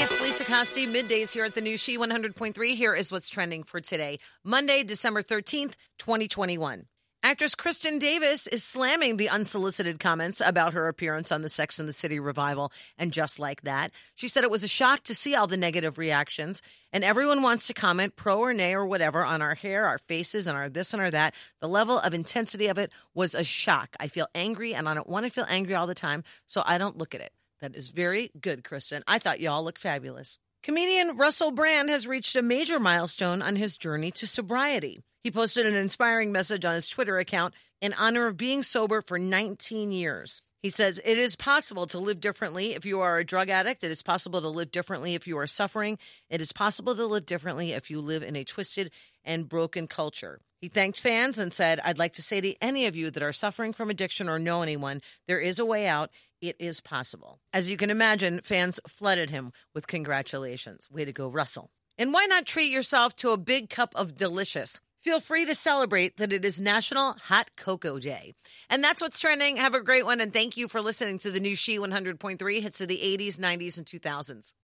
it's Lisa Costi, middays here at the new She 100.3. Here is what's trending for today, Monday, December 13th, 2021. Actress Kristin Davis is slamming the unsolicited comments about her appearance on the Sex and the City revival, and just like that, she said it was a shock to see all the negative reactions, and everyone wants to comment pro or nay or whatever on our hair, our faces, and our this and our that. The level of intensity of it was a shock. I feel angry, and I don't want to feel angry all the time, so I don't look at it. That is very good, Kristin. I thought y'all looked fabulous. Comedian Russell Brand has reached a major milestone on his journey to sobriety. He posted an inspiring message on his Twitter account in honor of being sober for 19 years. He says, It is possible to live differently if you are a drug addict. It is possible to live differently if you are suffering. It is possible to live differently if you live in a twisted and broken culture. He thanked fans and said, I'd like to say to any of you that are suffering from addiction or know anyone, there is a way out. It is possible. As you can imagine, fans flooded him with congratulations. Way to go, Russell. And why not treat yourself to a big cup of delicious? Feel free to celebrate that it is National Hot Cocoa Day. And that's what's trending. Have a great one. And thank you for listening to the new She 100.3 hits of the 80s, 90s, and 2000s.